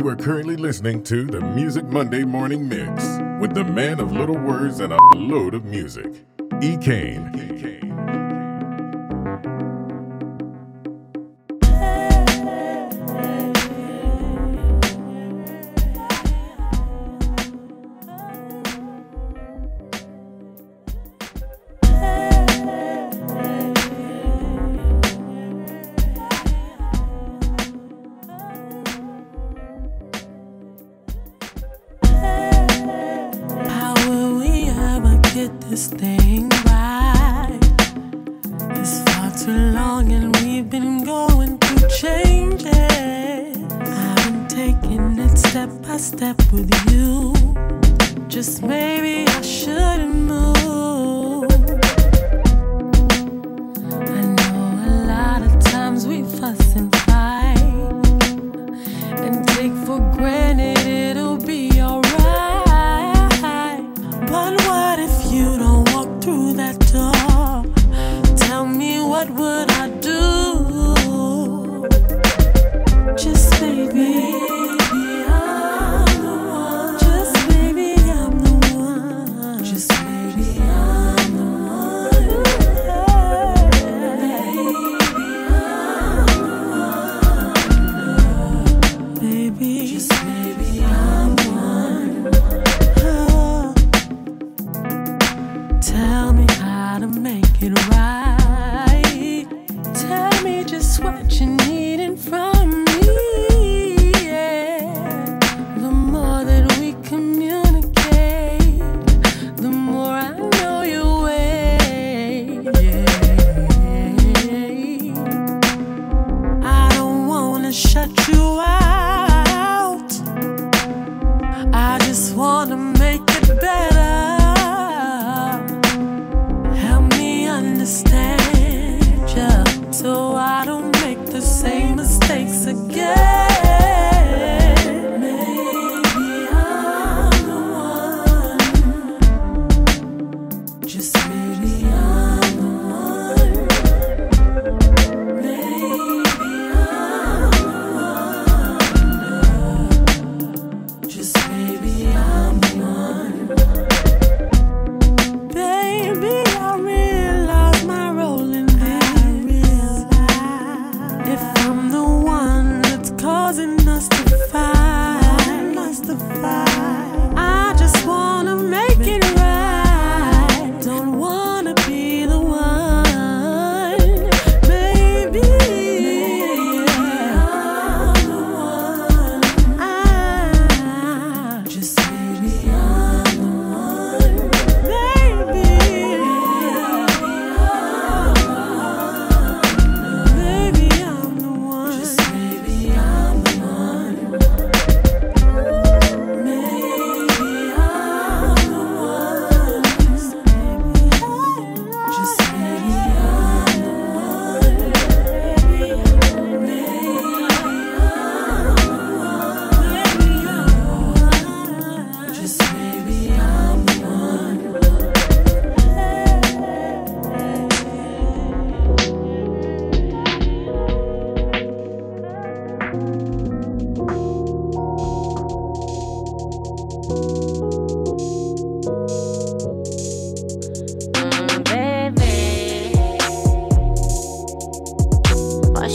You are currently listening to the Music Monday Morning Mix with the man of little words and a load of music, E. Kane. How get this thing right? It's far too long and we've been going through changes. I've been taking it step by step with you. Just maybe I shouldn't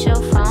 show far.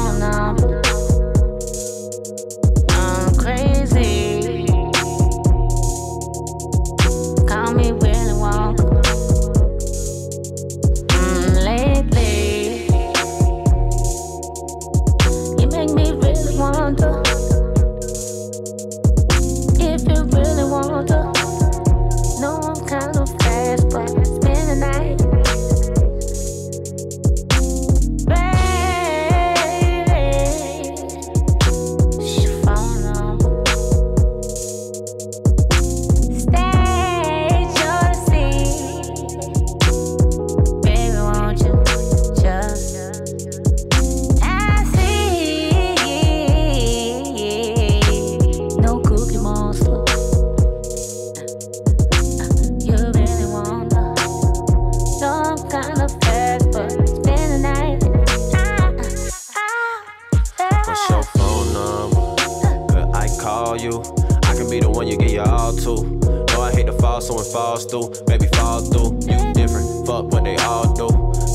Fall, falls through. Baby, fall through. You different, fuck what they all do.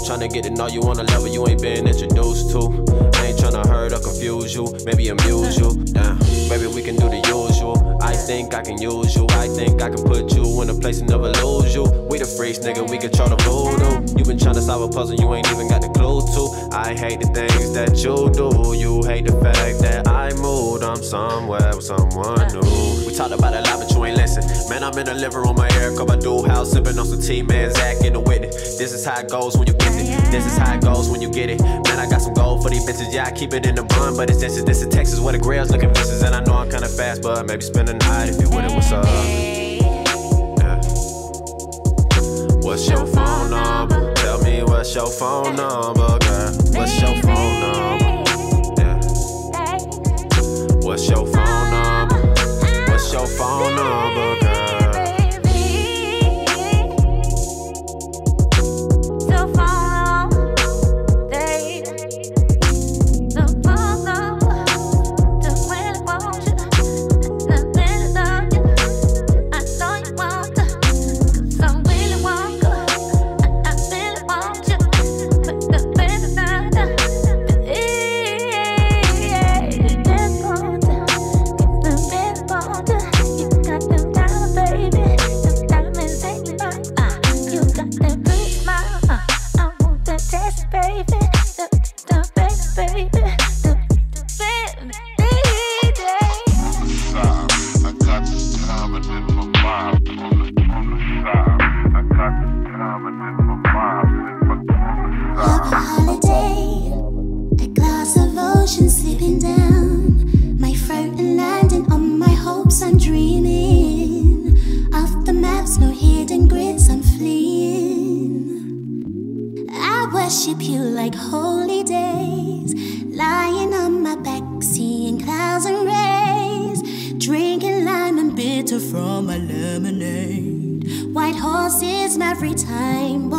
Tryna get to know you on a level you ain't been introduced to. I ain't tryna hurt or confuse you, maybe amuse you. Damn, maybe we can do the usual. I think I can use you. I think I can put you in a place and never lose you. We the freaks, nigga. We control the voodoo. You You been to solve a puzzle you ain't even got the clue to. I hate the things that you do. You hate the fact that I moved. I'm somewhere with someone new. We talked about a lot, but you ain't listen. Man, I'm in the living room, my air cup, I do house, sipping on some tea, man. Zach in the witness. Is how it goes when you get it. This is how it goes when you get it. Man, I got some gold for these bitches. Yeah, I keep it in the bun, but it's this is this is Texas where the grails looking vicious, and I know I'm kinda fast, but maybe spend the night if you with it. What's up? Yeah. What's your phone number? Tell me what's your phone number, girl. What's your phone number? For the rain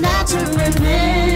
not to fall,